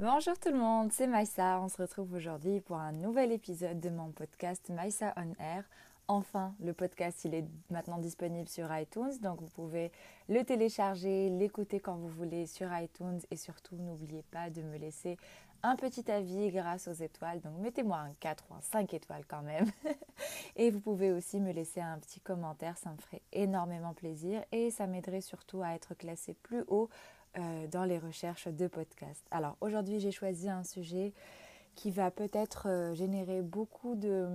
Bonjour tout le monde, c'est Maïsa. On se retrouve aujourd'hui pour un nouvel épisode de mon podcast Maïsa On Air. Enfin, le podcast, il est maintenant disponible sur iTunes, donc vous pouvez le télécharger, l'écouter quand vous voulez sur iTunes et surtout n'oubliez pas de me laisser un petit avis grâce aux étoiles. Donc mettez-moi un 4 ou un 5 étoiles quand même. et vous pouvez aussi me laisser un petit commentaire, ça me ferait énormément plaisir et ça m'aiderait surtout à être classé plus haut euh, dans les recherches de podcasts. Alors aujourd'hui j'ai choisi un sujet qui va peut-être euh, générer beaucoup de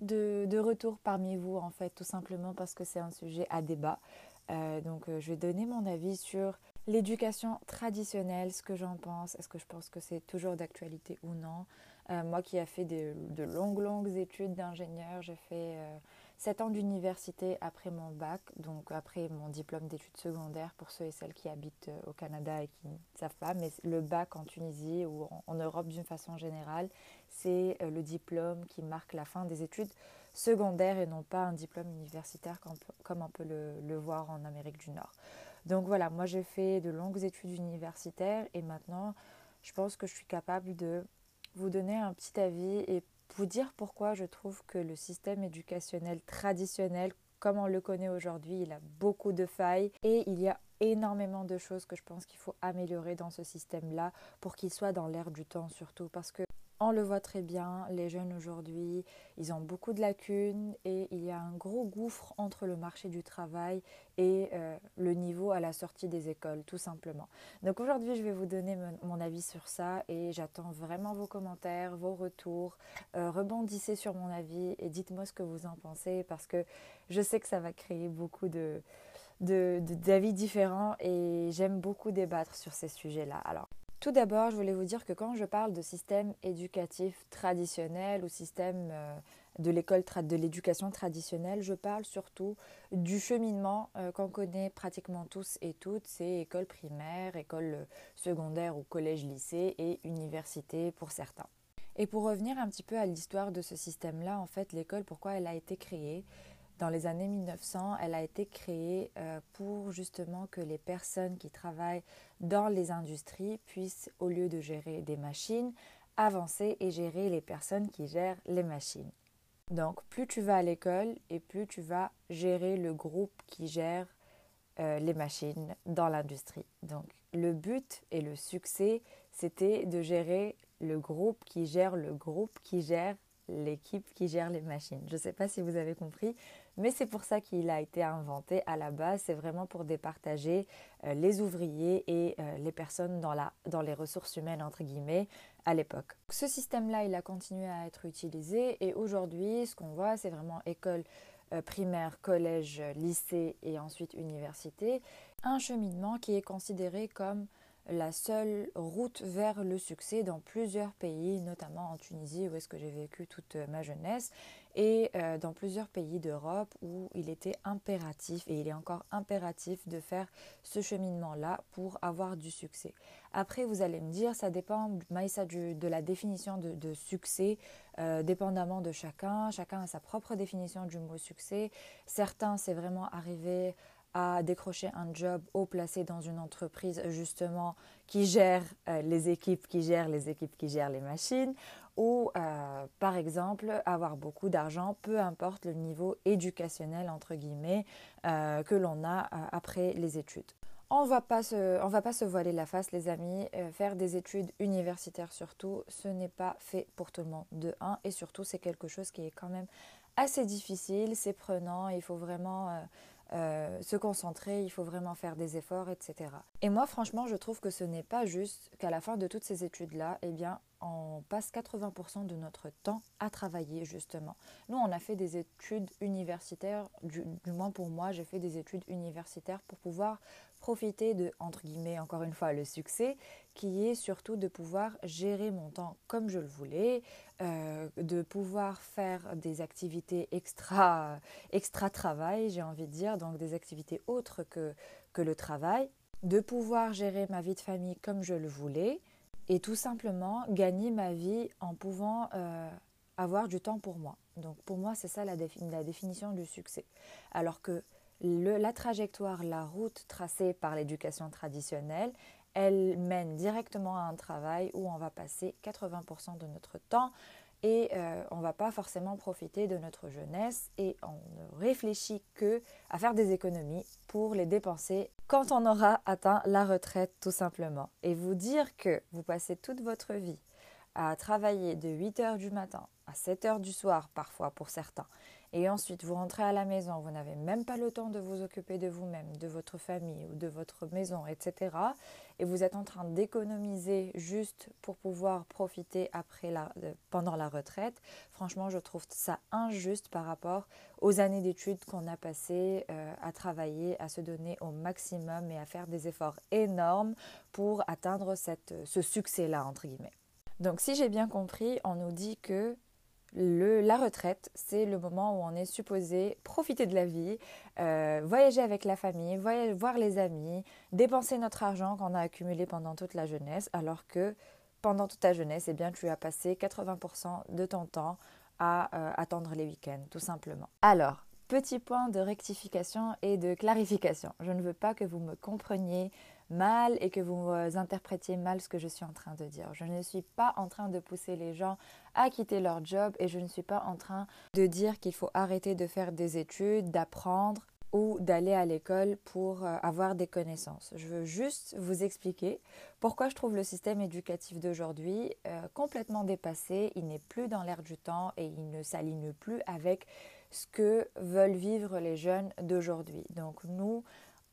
de, de retour parmi vous, en fait, tout simplement parce que c'est un sujet à débat. Euh, donc, je vais donner mon avis sur l'éducation traditionnelle, ce que j'en pense, est-ce que je pense que c'est toujours d'actualité ou non? Moi qui ai fait de, de longues, longues études d'ingénieur, j'ai fait 7 ans d'université après mon bac, donc après mon diplôme d'études secondaires pour ceux et celles qui habitent au Canada et qui ne savent pas, mais le bac en Tunisie ou en Europe d'une façon générale, c'est euh, le diplôme qui marque la fin des études secondaires et non pas un diplôme universitaire comme, on peut le, voir en Amérique du Nord. Donc voilà, moi j'ai fait de longues études universitaires et maintenant je pense que je suis capable de vous donner un petit avis et vous dire pourquoi je trouve que le système éducationnel traditionnel, comme on le connaît aujourd'hui, il a beaucoup de failles et il y a énormément de choses que je pense qu'il faut améliorer dans ce système-là pour qu'il soit dans l'air du temps surtout parce que on le voit très bien, les jeunes aujourd'hui, ils ont beaucoup de lacunes et il y a un gros gouffre entre le marché du travail et euh, le niveau à la sortie des écoles, tout simplement. Donc aujourd'hui, je vais vous donner mon, avis sur ça et j'attends vraiment vos commentaires, vos retours. Euh, rebondissez sur mon avis et dites-moi ce que vous en pensez parce que je sais que ça va créer beaucoup de d'avis différents et j'aime beaucoup débattre sur ces sujets-là. Alors, tout d'abord, je voulais vous dire que quand je parle de système éducatif traditionnel ou système euh, de l'école de l'éducation traditionnelle, je parle surtout du cheminement euh, qu'on connaît pratiquement tous et toutes, c'est école primaire, école euh, secondaire ou collège-lycée et université pour certains. Et pour revenir un petit peu à l'histoire de ce système-là, en fait, l'école, pourquoi elle a été créée? Dans les années 1900, elle a été créée euh, pour justement que les personnes qui travaillent dans les industries puissent, au lieu de gérer des machines, avancer et gérer les personnes qui gèrent les machines. Donc plus tu vas à l'école et plus tu vas gérer le groupe qui gère euh, les machines dans l'industrie. Donc le but et le succès, c'était de gérer le groupe qui gère le groupe qui gère l'équipe qui gère les machines. Je ne sais pas si vous avez compris, mais c'est pour ça qu'il a été inventé à la base. C'est vraiment pour départager euh, les ouvriers et euh, les personnes dans, la, dans les ressources humaines, entre guillemets, à l'époque. Ce système-là, il a continué à être utilisé et aujourd'hui, ce qu'on voit, c'est vraiment école euh, primaire, collège, lycée et ensuite université. Un cheminement qui est considéré comme la seule route vers le succès dans plusieurs pays, notamment en Tunisie où est-ce que j'ai vécu toute ma jeunesse et euh, dans plusieurs pays d'Europe où il était impératif et il est encore impératif de faire ce cheminement-là pour avoir du succès. Après, vous allez me dire, ça dépend, Maïssa, de la définition de, succès, euh, dépendamment de chacun. Chacun a sa propre définition du mot succès. Certains, c'est vraiment arriver à décrocher un job haut placé dans une entreprise justement qui gère euh, les équipes, qui gèrent les équipes, qui gèrent les machines, ou euh, par exemple avoir beaucoup d'argent, peu importe le niveau éducationnel entre guillemets euh, que l'on a après les études. On va pas se, va pas se voiler la face, les amis. faire des études universitaires surtout, ce n'est pas fait pour tout le monde. De un et surtout, c'est quelque chose qui est quand même assez difficile, c'est prenant. Il faut vraiment euh, se concentrer, il faut vraiment faire des efforts, etc. Et moi, franchement, je trouve que ce n'est pas juste qu'à la fin de toutes ces études-là, eh bien, on passe 80% de notre temps à travailler, justement. Nous, on a fait des études universitaires, du, moins pour moi, j'ai fait des études universitaires pour pouvoir profiter de, entre guillemets, encore une fois, le succès, qui est surtout de pouvoir gérer mon temps comme je le voulais, euh, de pouvoir faire des activités extra, extra travail, j'ai envie de dire, donc des activités autres que, que le travail, de pouvoir gérer ma vie de famille comme je le voulais, et tout simplement gagner ma vie en pouvant euh, avoir du temps pour moi. Donc pour moi, c'est ça la, la définition du succès. Alors que la trajectoire, la route tracée par l'éducation traditionnelle, elle mène directement à un travail où on va passer 80% de notre temps et euh, on ne va pas forcément profiter de notre jeunesse et on ne réfléchit que à faire des économies pour les dépenser quand on aura atteint la retraite tout simplement. Et vous dire que vous passez toute votre vie à travailler de 8 heures du matin à 7 heures du soir parfois pour certains et ensuite vous rentrez à la maison, vous n'avez même pas le temps de vous occuper de vous-même, de votre famille ou de votre maison, etc. Et vous êtes en train d'économiser juste pour pouvoir profiter après la, pendant la retraite. Franchement, je trouve ça injuste par rapport aux années d'études qu'on a passées euh, à travailler, à se donner au maximum et à faire des efforts énormes pour atteindre cette, ce succès-là, entre guillemets. Donc si j'ai bien compris, on nous dit que la retraite, c'est le moment où on est supposé profiter de la vie, euh, voyager avec la famille, voir les amis, dépenser notre argent qu'on a accumulé pendant toute la jeunesse, alors que pendant toute ta jeunesse, eh bien, tu as passé 80% de ton temps à euh, attendre les week-ends, tout simplement. Alors, petit point de rectification et de clarification. Je ne veux pas que vous me compreniez mal et que vous interprétiez mal ce que je suis en train de dire. Je ne suis pas en train de pousser les gens à quitter leur job et je ne suis pas en train de dire qu'il faut arrêter de faire des études, d'apprendre ou d'aller à l'école pour euh, avoir des connaissances. Je veux juste vous expliquer pourquoi je trouve le système éducatif d'aujourd'hui euh, complètement dépassé, il n'est plus dans l'air du temps et il ne s'aligne plus avec ce que veulent vivre les jeunes d'aujourd'hui. Donc nous,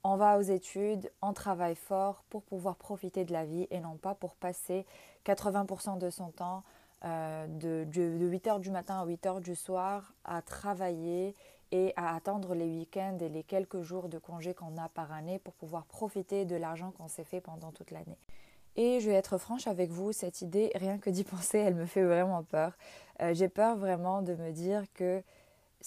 on va aux études, on travaille fort pour pouvoir profiter de la vie et non pas pour passer 80% de son temps euh, de, 8h du matin à 8h du soir à travailler et à attendre les week-ends et les quelques jours de congé qu'on a par année pour pouvoir profiter de l'argent qu'on s'est fait pendant toute l'année. Et je vais être franche avec vous, cette idée, rien que d'y penser, elle me fait vraiment peur. Euh, j'ai peur vraiment de me dire que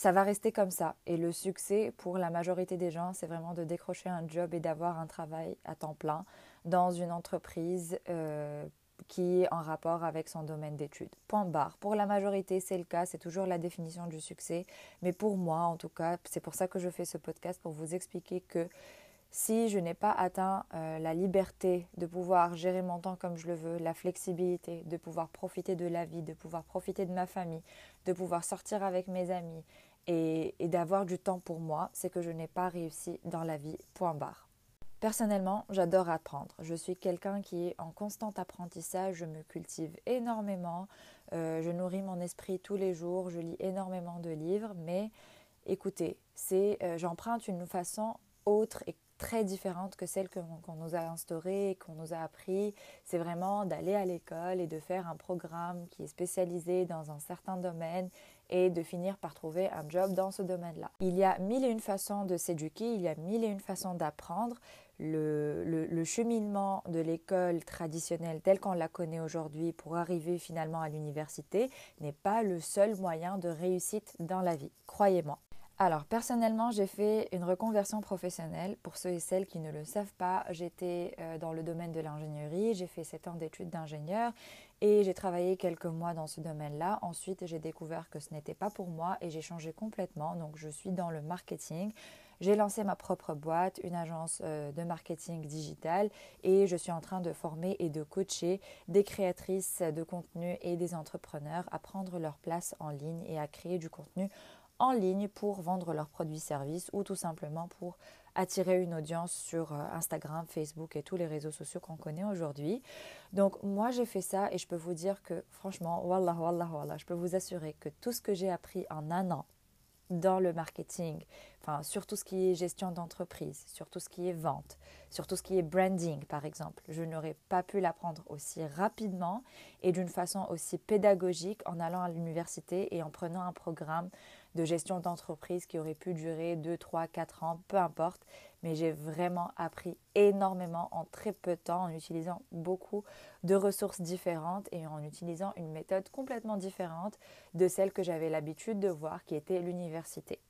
ça va rester comme ça. Et le succès pour la majorité des gens, c'est vraiment de décrocher un job et d'avoir un travail à temps plein dans une entreprise euh, qui est en rapport avec son domaine d'études. Point barre. Pour la majorité, c'est le cas, c'est toujours la définition du succès. Mais pour moi, en tout cas, c'est pour ça que je fais ce podcast, pour vous expliquer que si je n'ai pas atteint euh, la liberté de pouvoir gérer mon temps comme je le veux, la flexibilité, de pouvoir profiter de la vie, de pouvoir profiter de ma famille, de pouvoir sortir avec mes amis et, d'avoir du temps pour moi, c'est que je n'ai pas réussi dans la vie, point barre. Personnellement, j'adore apprendre. Je suis quelqu'un qui est en constant apprentissage, je me cultive énormément, euh, je nourris mon esprit tous les jours, je lis énormément de livres, mais écoutez, euh, j'emprunte une façon autre et très différente que celle qu'on nous a instaurée, qu'on nous a appris. C'est vraiment d'aller à l'école et de faire un programme qui est spécialisé dans un certain domaine et de finir par trouver un job dans ce domaine-là. Il y a mille et une façons de s'éduquer, il y a mille et une façons d'apprendre. Le, cheminement de l'école traditionnelle telle qu'on la connaît aujourd'hui pour arriver finalement à l'université n'est pas le seul moyen de réussite dans la vie, croyez-moi. Alors personnellement, j'ai fait une reconversion professionnelle. Pour ceux et celles qui ne le savent pas, j'étais euh, dans le domaine de l'ingénierie, j'ai fait 7 ans d'études d'ingénieur et j'ai travaillé quelques mois dans ce domaine-là. Ensuite, j'ai découvert que ce n'était pas pour moi et j'ai changé complètement. Donc je suis dans le marketing. J'ai lancé ma propre boîte, une agence euh, de marketing digital et je suis en train de former et de coacher des créatrices de contenu et des entrepreneurs à prendre leur place en ligne et à créer du contenu en ligne pour vendre leurs produits-services ou tout simplement pour attirer une audience sur euh, Instagram, Facebook et tous les réseaux sociaux qu'on connaît aujourd'hui. Donc moi j'ai fait ça et je peux vous dire que franchement, wallah, wallah, wallah, je peux vous assurer que tout ce que j'ai appris en un an dans le marketing, enfin sur tout ce qui est gestion d'entreprise, sur tout ce qui est vente, sur tout ce qui est branding par exemple, je n'aurais pas pu l'apprendre aussi rapidement et d'une façon aussi pédagogique en allant à l'université et en prenant un programme de gestion d'entreprise qui aurait pu durer 2, 3, 4 ans, peu importe. Mais j'ai vraiment appris énormément en très peu de temps en utilisant beaucoup de ressources différentes et en utilisant une méthode complètement différente de celle que j'avais l'habitude de voir qui était l'université.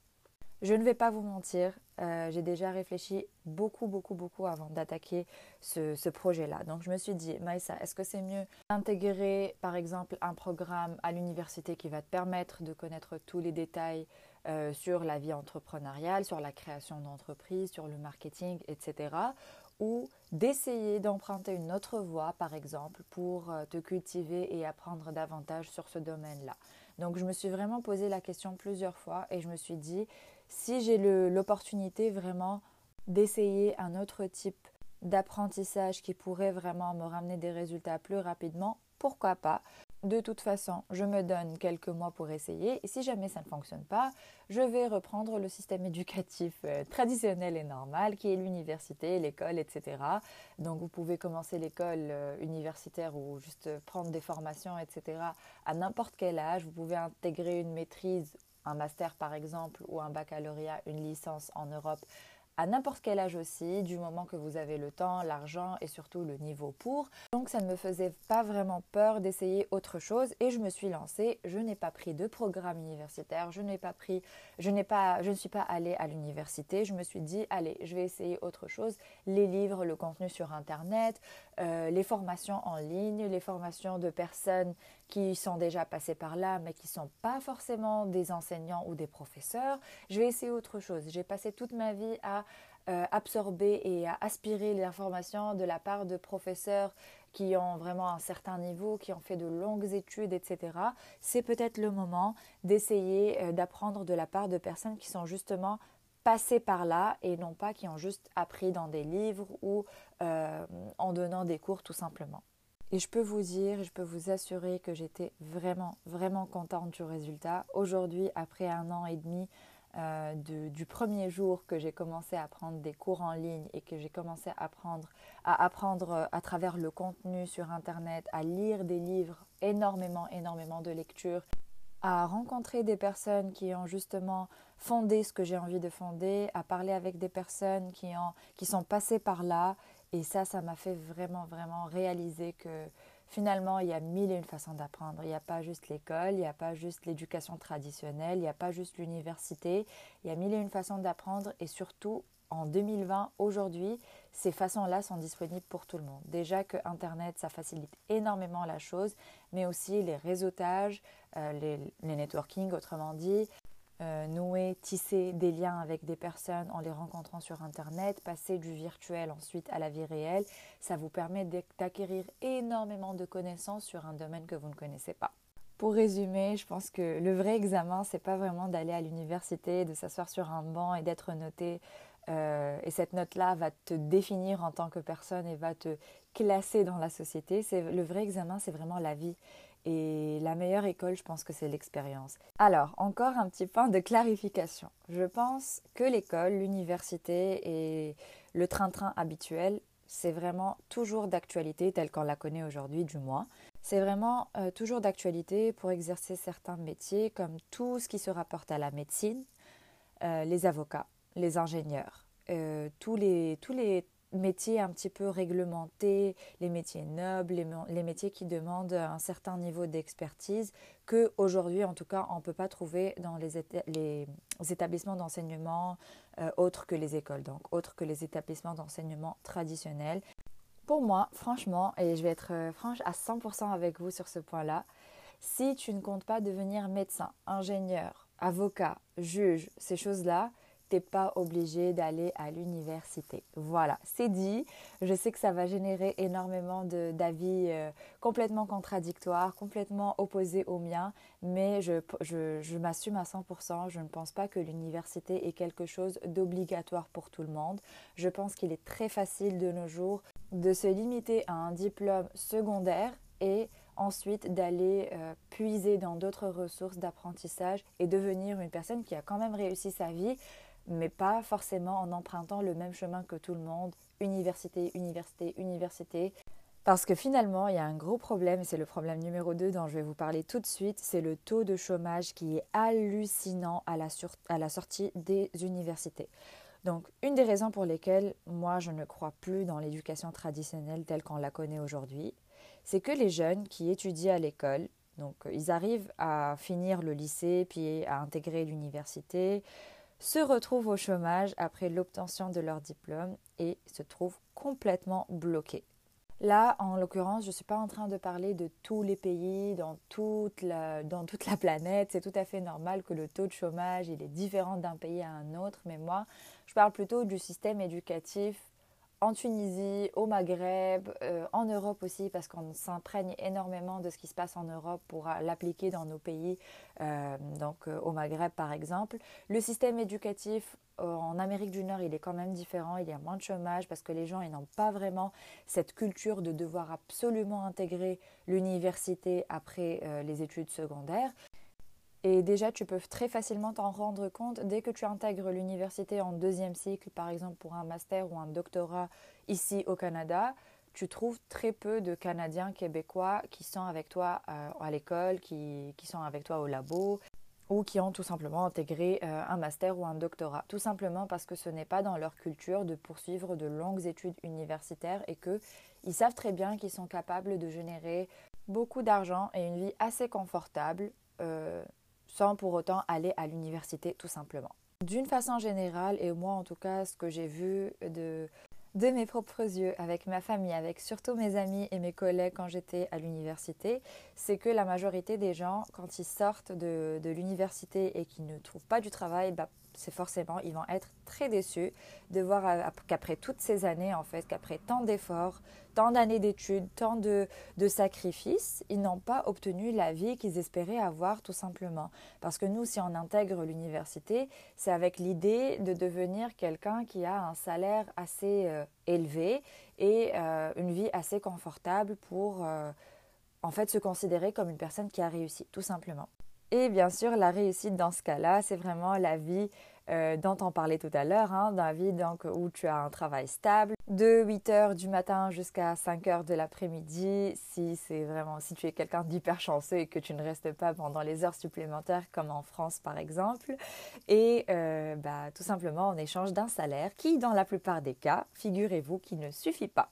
Je ne vais pas vous mentir, euh, j'ai déjà réfléchi beaucoup, beaucoup, beaucoup avant d'attaquer ce, projet-là. Donc je me suis dit, Maïssa, est-ce que c'est mieux d'intégrer par exemple un programme à l'université qui va te permettre de connaître tous les détails euh, sur la vie entrepreneuriale, sur la création d'entreprise, sur le marketing, etc. ou d'essayer d'emprunter une autre voie, par exemple, pour euh, te cultiver et apprendre davantage sur ce domaine-là. Donc je me suis vraiment posé la question plusieurs fois et je me suis dit, si j'ai l'opportunité vraiment d'essayer un autre type d'apprentissage qui pourrait vraiment me ramener des résultats plus rapidement, pourquoi pas de toute façon, je me donne quelques mois pour essayer et si jamais ça ne fonctionne pas, je vais reprendre le système éducatif euh, traditionnel et normal qui est l'université, l'école, etc. Donc vous pouvez commencer l'école euh, universitaire ou juste prendre des formations, etc. à n'importe quel âge. Vous pouvez intégrer une maîtrise, un master par exemple, ou un baccalauréat, une licence en Europe à n'importe quel âge aussi, du moment que vous avez le temps, l'argent et surtout le niveau pour. Donc ça ne me faisait pas vraiment peur d'essayer autre chose et je me suis lancée. Je n'ai pas pris de programme universitaire, je n'ai pas pris, je n'ai pas, je ne suis pas allée à l'université. Je me suis dit allez, je vais essayer autre chose. Les livres, le contenu sur internet, euh, les formations en ligne, les formations de personnes qui sont déjà passés par là, mais qui ne sont pas forcément des enseignants ou des professeurs. Je vais essayer autre chose. J'ai passé toute ma vie à euh, absorber et à aspirer l'information de la part de professeurs qui ont vraiment un certain niveau, qui ont fait de longues études, etc. C'est peut-être le moment d'essayer euh, d'apprendre de la part de personnes qui sont justement passées par là et non pas qui ont juste appris dans des livres ou euh, en donnant des cours tout simplement. Et je peux vous dire, je peux vous assurer que j'étais vraiment, vraiment contente du résultat. Aujourd'hui, après un an et demi euh, du premier jour que j'ai commencé à prendre des cours en ligne et que j'ai commencé à apprendre, à apprendre euh, à travers le contenu sur Internet, à lire des livres, énormément, énormément de lectures, à rencontrer des personnes qui ont justement fondé ce que j'ai envie de fonder, à parler avec des personnes qui, ont, qui sont passées par là et ça, ça m'a fait vraiment, vraiment réaliser que finalement, il y a mille et une façons d'apprendre. Il n'y a pas juste l'école, il n'y a pas juste l'éducation traditionnelle, il n'y a pas juste l'université. Il y a mille et une façons d'apprendre et surtout, en 2020, aujourd'hui, ces façons-là sont disponibles pour tout le monde. Déjà que Internet, ça facilite énormément la chose, mais aussi les réseautages, euh, les, les networking, autrement dit, euh, nouer, tisser des liens avec des personnes en les rencontrant sur Internet, passer du virtuel ensuite à la vie réelle, ça vous permet d'acquérir énormément de connaissances sur un domaine que vous ne connaissez pas. Pour résumer, je pense que le vrai examen, c'est pas vraiment d'aller à l'université, de s'asseoir sur un banc et d'être noté. Euh, et cette note-là va te définir en tant que personne et va te classer dans la société. C'est le vrai examen, c'est vraiment la vie. Et la meilleure école, je pense que c'est l'expérience. Alors, encore un petit point de clarification. Je pense que l'école, l'université et le train-train habituel, c'est vraiment toujours d'actualité, telle qu'on la connaît aujourd'hui du moins. C'est vraiment euh, toujours d'actualité pour exercer certains métiers, comme tout ce qui se rapporte à la médecine, euh, les avocats, les ingénieurs, euh, tous, les, tous les métiers un petit peu réglementés, les métiers nobles, les, métiers qui demandent un certain niveau d'expertise que aujourd'hui en tout cas on ne peut pas trouver dans les, établissements d'enseignement euh, autres que les écoles, donc autres que les établissements d'enseignement traditionnels. Pour moi, franchement, et je vais être euh, franche à 100% avec vous sur ce point-là, si tu ne comptes pas devenir médecin, ingénieur, avocat, juge, ces choses-là, pas obligé d'aller à l'université. Voilà, c'est dit. Je sais que ça va générer énormément d'avis euh, complètement contradictoires, complètement opposés aux miens, mais je, je, je m'assume à 100%. Je ne pense pas que l'université est quelque chose d'obligatoire pour tout le monde. Je pense qu'il est très facile de nos jours de se limiter à un diplôme secondaire et ensuite d'aller euh, puiser dans d'autres ressources d'apprentissage et devenir une personne qui a quand même réussi sa vie mais pas forcément en empruntant le même chemin que tout le monde, université, université, université. Parce que finalement, il y a un gros problème, et c'est le problème numéro 2 dont je vais vous parler tout de suite, c'est le taux de chômage qui est hallucinant à la, à la sortie des universités. Donc, une des raisons pour lesquelles moi je ne crois plus dans l'éducation traditionnelle telle qu'on la connaît aujourd'hui, c'est que les jeunes qui étudient à l'école, donc ils arrivent à finir le lycée puis à intégrer l'université, se retrouvent au chômage après l'obtention de leur diplôme et se trouvent complètement bloqués. Là, en l'occurrence, je ne suis pas en train de parler de tous les pays, dans toute la, planète. C'est tout à fait normal que le taux de chômage il est différent d'un pays à un autre. Mais moi, je parle plutôt du système éducatif en Tunisie, au Maghreb, euh, en Europe aussi, parce qu'on s'imprègne énormément de ce qui se passe en Europe pour l'appliquer dans nos pays, euh, donc euh, au Maghreb par exemple. Le système éducatif en Amérique du Nord, il est quand même différent, il y a moins de chômage parce que les gens n'ont pas vraiment cette culture de devoir absolument intégrer l'université après les études secondaires. Et déjà, tu peux très facilement t'en rendre compte dès que tu intègres l'université en deuxième cycle, par exemple pour un master ou un doctorat ici au Canada, tu trouves très peu de Canadiens québécois qui sont avec toi euh, à l'école, qui, sont avec toi au labo ou qui ont tout simplement intégré euh, un master ou un doctorat. Tout simplement parce que ce n'est pas dans leur culture de poursuivre de longues études universitaires et qu'ils savent très bien qu'ils sont capables de générer beaucoup d'argent et une vie assez confortable. Euh, sans pour autant aller à l'université tout simplement. D'une façon générale, et moi en tout cas, ce que j'ai vu de, mes propres yeux, avec ma famille, avec surtout mes amis et mes collègues quand j'étais à l'université, c'est que la majorité des gens, quand ils sortent de, de l'université et qu'ils ne trouvent pas du travail, bah, c'est forcément, ils vont être très déçus de voir euh, qu'après toutes ces années, en fait, qu'après tant d'efforts, tant d'années d'études, tant de, sacrifices, ils n'ont pas obtenu la vie qu'ils espéraient avoir tout simplement. Parce que nous, si on intègre l'université, c'est avec l'idée de devenir quelqu'un qui a un salaire assez euh, élevé et euh, une vie assez confortable pour, en fait, se considérer comme une personne qui a réussi, tout simplement. Et bien sûr, la réussite dans ce cas-là, c'est vraiment la vie euh, dont on parlait tout à l'heure, hein, la vie donc, où tu as un travail stable, de 8 heures du matin jusqu'à 5 heures de l'après-midi, si c'est vraiment si tu es quelqu'un d'hyper chanceux et que tu ne restes pas pendant les heures supplémentaires comme en France par exemple, et euh, bah, tout simplement en échange d'un salaire qui, dans la plupart des cas, figurez-vous, qui ne suffit pas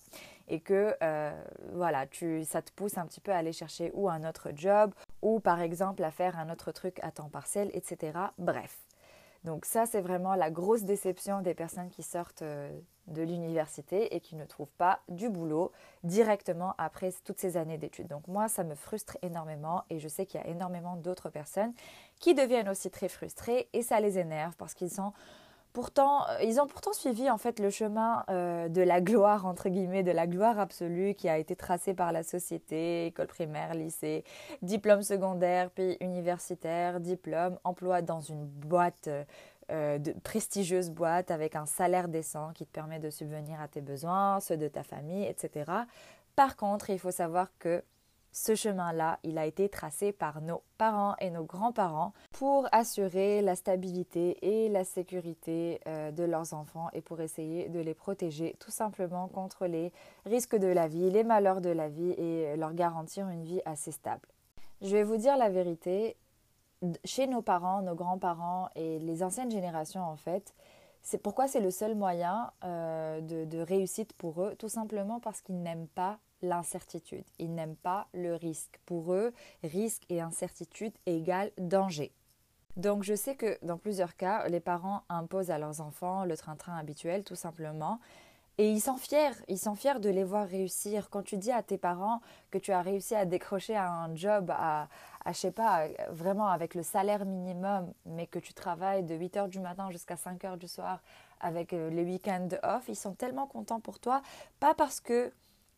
et que euh, voilà, tu, ça te pousse un petit peu à aller chercher ou un autre job ou par exemple à faire un autre truc à temps partiel, etc. Bref. Donc ça, c'est vraiment la grosse déception des personnes qui sortent euh, de l'université et qui ne trouvent pas du boulot directement après toutes ces années d'études. Donc moi, ça me frustre énormément et je sais qu'il y a énormément d'autres personnes qui deviennent aussi très frustrées et ça les énerve parce qu'ils sont Pourtant, euh, ils ont pourtant suivi en fait le chemin euh, de la gloire entre guillemets, de la gloire absolue qui a été tracé par la société, école primaire, lycée, diplôme secondaire, puis universitaire, diplôme, emploi dans une boîte, euh, prestigieuse boîte avec un salaire décent qui te permet de subvenir à tes besoins, ceux de ta famille, etc. Par contre, il faut savoir que ce chemin-là, il a été tracé par nos parents et nos grands-parents pour assurer la stabilité et la sécurité euh, de leurs enfants et pour essayer de les protéger tout simplement contre les risques de la vie, les malheurs de la vie et leur garantir une vie assez stable. Je vais vous dire la vérité, chez nos parents, nos grands-parents et les anciennes générations en fait, c'est pourquoi c'est le seul moyen euh, de réussite pour eux, tout simplement parce qu'ils n'aiment pas l'incertitude. Ils n'aiment pas le risque. Pour eux, risque et incertitude égale danger. Donc je sais que dans plusieurs cas, les parents imposent à leurs enfants le train-train habituel tout simplement. Et ils sont fiers, ils sont fiers de les voir réussir. Quand tu dis à tes parents que tu as réussi à décrocher un job à, à je sais pas, vraiment avec le salaire minimum, mais que tu travailles de 8 heures du matin jusqu'à 5 heures du soir avec euh, les week-ends off, ils sont tellement contents pour toi, pas parce que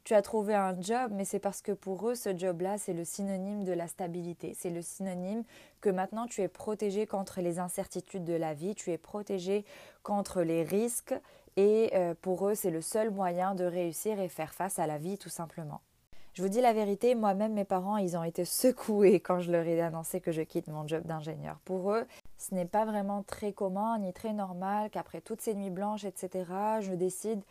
tu as trouvé un job, mais c'est parce que pour eux, ce job-là, c'est le synonyme de la stabilité. C'est le synonyme que maintenant tu es protégé contre les incertitudes de la vie, tu es protégé contre les risques, et euh, pour eux, c'est le seul moyen de réussir et faire face à la vie, tout simplement. Je vous dis la vérité, moi-même, mes parents, ils ont été secoués quand je leur ai annoncé que je quitte mon job d'ingénieur. Pour eux, ce n'est pas vraiment très commun ni très normal qu'après toutes ces nuits blanches, etc., je décide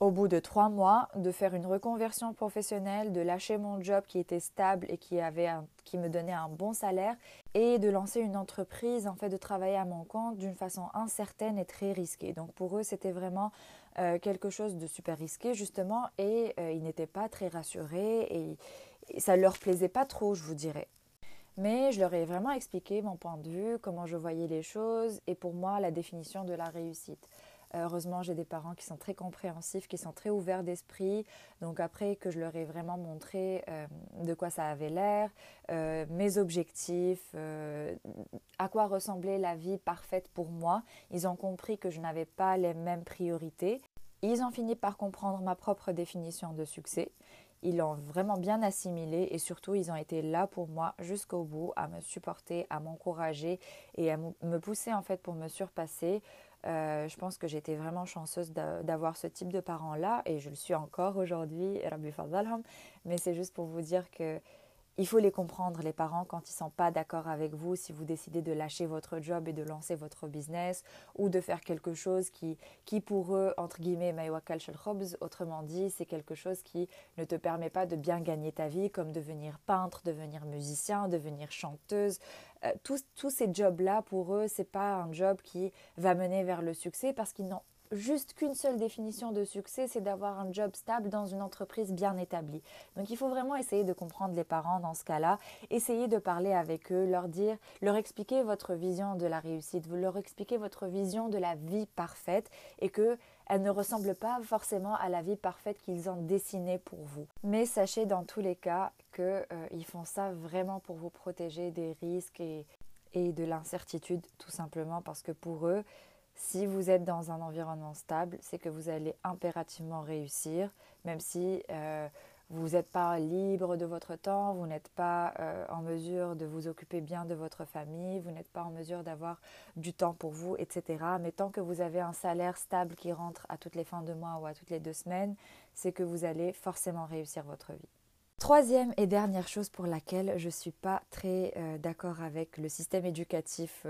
au bout de trois mois, de faire une reconversion professionnelle, de lâcher mon job qui était stable et qui, avait qui me donnait un bon salaire et de lancer une entreprise, en fait, de travailler à mon compte d'une façon incertaine et très risquée. Donc pour eux, c'était vraiment euh, quelque chose de super risqué, justement, et euh, ils n'étaient pas très rassurés et, et ça ne leur plaisait pas trop, je vous dirais. Mais je leur ai vraiment expliqué mon point de vue, comment je voyais les choses et pour moi la définition de la réussite. Heureusement, j'ai des parents qui sont très compréhensifs, qui sont très ouverts d'esprit. Donc après que je leur ai vraiment montré euh, de quoi ça avait l'air, euh, mes objectifs, euh, à quoi ressemblait la vie parfaite pour moi, ils ont compris que je n'avais pas les mêmes priorités. ils ont fini par comprendre ma propre définition de succès. Ils l'ont vraiment bien assimilé et surtout ils ont été là pour moi jusqu'au bout, à me supporter, à m'encourager et à me pousser en fait pour me surpasser. Euh, je pense que j'étais vraiment chanceuse d'avoir ce type de parents-là et je le suis encore aujourd'hui, mais c'est juste pour vous dire que il faut les comprendre, les parents, quand ils ne sont pas d'accord avec vous, si vous décidez de lâcher votre job et de lancer votre business ou de faire quelque chose qui, qui pour eux, entre guillemets, autrement dit, c'est quelque chose qui ne te permet pas de bien gagner ta vie, comme devenir peintre, devenir musicien, devenir chanteuse. Euh, tous, tous ces jobs-là, pour eux, c'est pas un job qui va mener vers le succès parce qu'ils n'ont juste qu'une seule définition de succès, c'est d'avoir un job stable dans une entreprise bien établie. Donc il faut vraiment essayer de comprendre les parents dans ce cas-là, essayer de parler avec eux, leur dire, leur expliquer votre vision de la réussite, vous leur expliquer votre vision de la vie parfaite et que elle ne ressemble pas forcément à la vie parfaite qu'ils ont dessinée pour vous. Mais sachez dans tous les cas qu'ils euh, font ça vraiment pour vous protéger des risques et, et de l'incertitude, tout simplement parce que pour eux, si vous êtes dans un environnement stable, c'est que vous allez impérativement réussir, même si euh, vous n'êtes pas libre de votre temps, vous n'êtes pas euh, en mesure de vous occuper bien de votre famille, vous n'êtes pas en mesure d'avoir du temps pour vous, etc. Mais tant que vous avez un salaire stable qui rentre à toutes les fins de mois ou à toutes les deux semaines, c'est que vous allez forcément réussir votre vie. Troisième et dernière chose pour laquelle je ne suis pas très euh, d'accord avec le système éducatif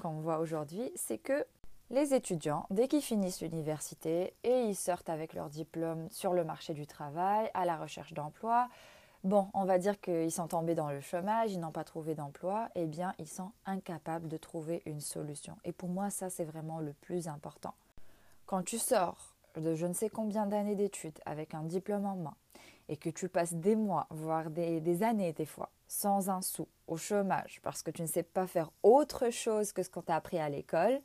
qu'on voit aujourd'hui, c'est que les étudiants, dès qu'ils finissent l'université et ils sortent avec leur diplôme sur le marché du travail, à la recherche d'emploi, bon, on va dire qu'ils sont tombés dans le chômage, ils n'ont pas trouvé d'emploi, eh bien, ils sont incapables de trouver une solution. Et pour moi, ça, c'est vraiment le plus important. Quand tu sors de je ne sais combien d'années d'études avec un diplôme en main et que tu passes des mois, voire des, années des fois, sans un sou, au chômage, parce que tu ne sais pas faire autre chose que ce qu'on t'a appris à l'école,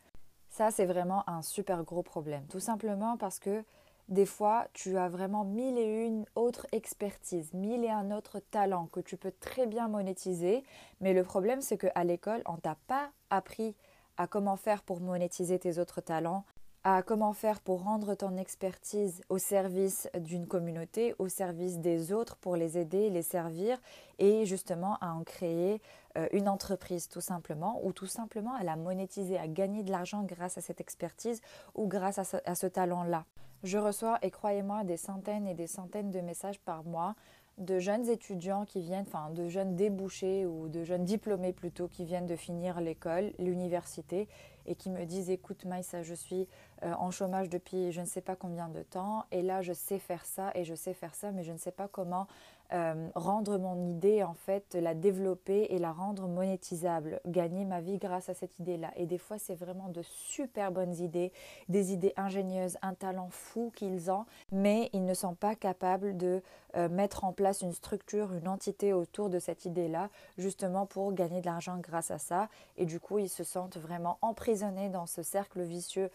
ça, c'est vraiment un super gros problème. Tout simplement parce que des fois, tu as vraiment mille et une autres expertises, mille et un autres talents que tu peux très bien monétiser. Mais le problème, c'est qu'à l'école, on t'a pas appris à comment faire pour monétiser tes autres talents, à comment faire pour rendre ton expertise au service d'une communauté, au service des autres, pour les aider, les servir et justement à en créer euh, une entreprise tout simplement ou tout simplement à la monétiser, à gagner de l'argent grâce à cette expertise ou grâce à ce, à ce talent-là. Je reçois, et croyez-moi, des centaines et des centaines de messages par mois de jeunes étudiants qui viennent, enfin de jeunes débouchés ou de jeunes diplômés plutôt qui viennent de finir l'école, l'université et qui me disent écoute Maïssa, je suis euh, en chômage depuis je ne sais pas combien de temps et là je sais faire ça et je sais faire ça mais je ne sais pas comment euh, rendre mon idée, en fait, la développer et la rendre monétisable, gagner ma vie grâce à cette idée-là. Et des fois, c'est vraiment de super bonnes idées, des idées ingénieuses, un talent fou qu'ils ont, mais ils ne sont pas capables de euh, mettre en place une structure, une entité autour de cette idée-là, justement pour gagner de l'argent grâce à ça. Et du coup, ils se sentent vraiment emprisonnés dans ce cercle vicieux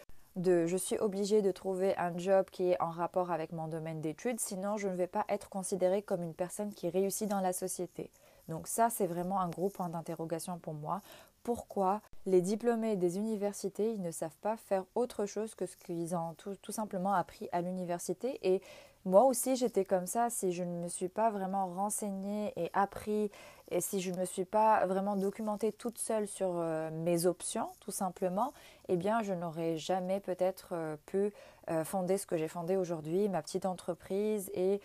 je suis obligée de trouver un job qui est en rapport avec mon domaine d'études, sinon je ne vais pas être considérée comme une personne qui réussit dans la société. Donc ça, c'est vraiment un gros point d'interrogation pour moi. Pourquoi les diplômés des universités, ils ne savent pas faire autre chose que ce qu'ils ont tout, tout simplement appris à l'université? Et moi aussi, j'étais comme ça. Si je ne me suis pas vraiment renseignée et appris et si je ne me suis pas vraiment documentée toute seule sur euh, mes options, tout simplement, eh bien, je n'aurais jamais peut-être euh, pu euh, fonder ce que j'ai fondé aujourd'hui, ma petite entreprise, et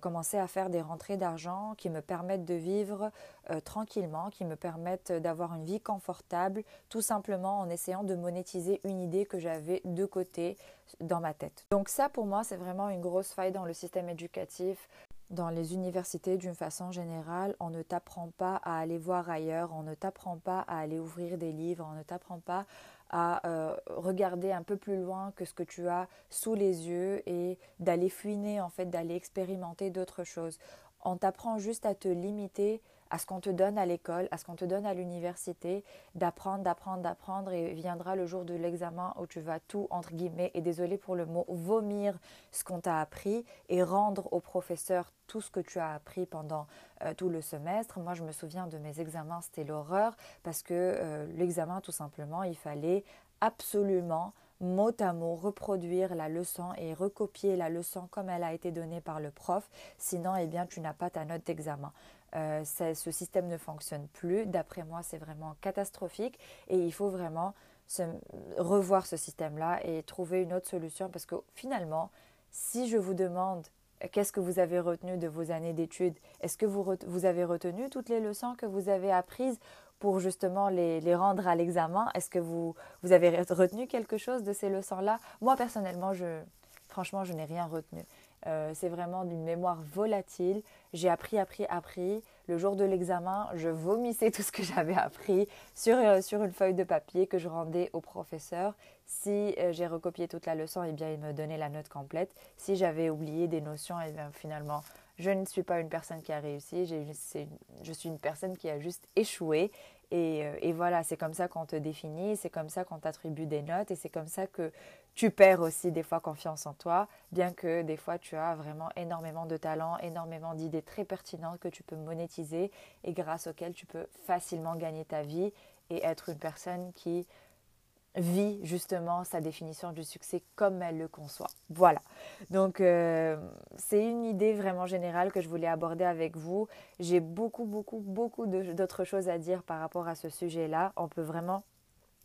commencer à faire des rentrées d'argent qui me permettent de vivre tranquillement, qui me permettent d'avoir une vie confortable, tout simplement en essayant de monétiser une idée que j'avais de côté dans ma tête. Donc ça, pour moi, c'est vraiment une grosse faille dans le système éducatif dans les universités d'une façon générale, on ne t'apprend pas à aller voir ailleurs, on ne t'apprend pas à aller ouvrir des livres, on ne t'apprend pas à euh, regarder un peu plus loin que ce que tu as sous les yeux et d'aller fouiner en fait, d'aller expérimenter d'autres choses. On t'apprend juste à te limiter à ce qu'on te donne à l'école, à ce qu'on te donne à l'université, d'apprendre, d'apprendre, d'apprendre, et viendra le jour de l'examen où tu vas tout, entre guillemets, et désolé pour le mot, vomir ce qu'on t'a appris et rendre au professeur tout ce que tu as appris pendant euh, tout le semestre. Moi, je me souviens de mes examens, c'était l'horreur, parce que euh, l'examen, tout simplement, il fallait absolument mot à mot reproduire la leçon et recopier la leçon comme elle a été donnée par le prof. Sinon, eh bien, tu n'as pas ta note d'examen. Euh, ce système ne fonctionne plus. D'après moi, c'est vraiment catastrophique et il faut vraiment revoir ce système-là et trouver une autre solution parce que finalement, si je vous demande qu'est-ce que vous avez retenu de vos années d'études, est-ce que vous, vous avez retenu toutes les leçons que vous avez apprises pour justement les, les rendre à l'examen? Est-ce que vous, vous avez retenu quelque chose de ces leçons-là? Moi, personnellement, je, franchement, je n'ai rien retenu. Euh, c'est vraiment d'une mémoire volatile. J'ai appris, appris, appris. Le jour de l'examen, je vomissais tout ce que j'avais appris sur, euh, sur une feuille de papier que je rendais au professeur. Si euh, j'ai recopié toute la leçon, eh bien, il me donnait la note complète. Si j'avais oublié des notions, eh bien, finalement, je ne suis pas une personne qui a réussi, je suis une personne qui a juste échoué. Euh, et, voilà, c'est comme ça qu'on te définit, c'est comme ça qu'on t'attribue des notes et c'est comme ça que tu perds aussi des fois confiance en toi, bien que des fois tu as vraiment énormément de talent, énormément d'idées très pertinentes que tu peux monétiser et grâce auxquelles tu peux facilement gagner ta vie et être une personne qui vit justement sa définition du succès comme elle le conçoit. Voilà. Donc euh, c'est une idée vraiment générale que je voulais aborder avec vous. J'ai beaucoup, beaucoup, beaucoup d'autres choses à dire par rapport à ce sujet-là. On peut vraiment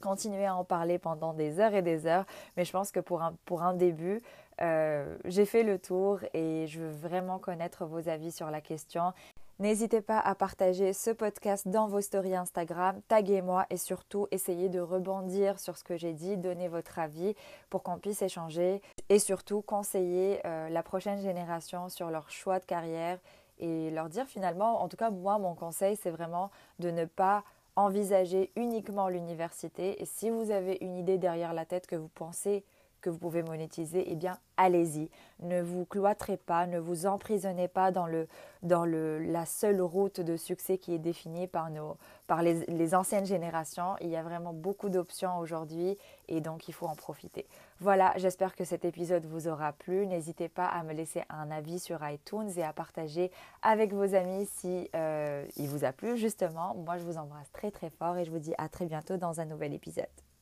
continuer à en parler pendant des heures et des heures, mais je pense que pour un, début, euh, j'ai fait le tour et je veux vraiment connaître vos avis sur la question. N'hésitez pas à partager ce podcast dans vos stories Instagram, taguez-moi et surtout essayez de rebondir sur ce que j'ai dit, donnez votre avis pour qu'on puisse échanger et surtout conseiller euh, la prochaine génération sur leur choix de carrière et leur dire finalement, en tout cas moi mon conseil c'est vraiment de ne pas envisager uniquement l'université. Et si vous avez une idée derrière la tête que vous pensez que vous pouvez monétiser, eh bien, allez-y. Ne vous cloîtrez pas, ne vous emprisonnez pas dans, le, dans le, la seule route de succès qui est définie par, nos, par les, les anciennes générations. Il y a vraiment beaucoup d'options aujourd'hui et donc il faut en profiter. Voilà, j'espère que cet épisode vous aura plu. N'hésitez pas à me laisser un avis sur iTunes et à partager avec vos amis si euh, il vous a plu justement. Moi, je vous embrasse très très fort et je vous dis à très bientôt dans un nouvel épisode.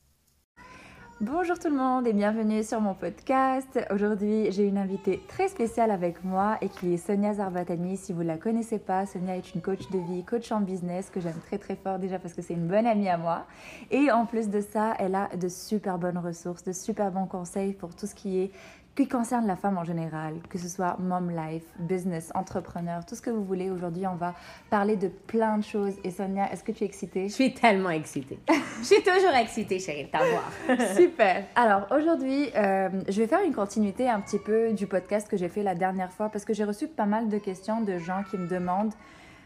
Bonjour tout le monde et bienvenue sur mon podcast. Aujourd'hui, j'ai une invitée très spéciale avec moi et qui est Sonia Zarbatani. Si vous ne la connaissez pas, Sonia est une coach de vie, coach en business que j'aime très très fort déjà parce que c'est une bonne amie à moi. Et en plus de ça, elle a de super bonnes ressources, de super bons conseils pour tout ce qui est qui concerne la femme en général, que ce soit mom life, business, entrepreneur, tout ce que vous voulez. Aujourd'hui, on va parler de plein de choses. Et Sonia, est-ce que tu es excitée? Je suis tellement excitée. je suis toujours excitée, chérie, de t'avoir. Super. Alors aujourd'hui, euh, je vais faire une continuité un petit peu du podcast que j'ai fait la dernière fois parce que j'ai reçu pas mal de questions de gens qui me demandent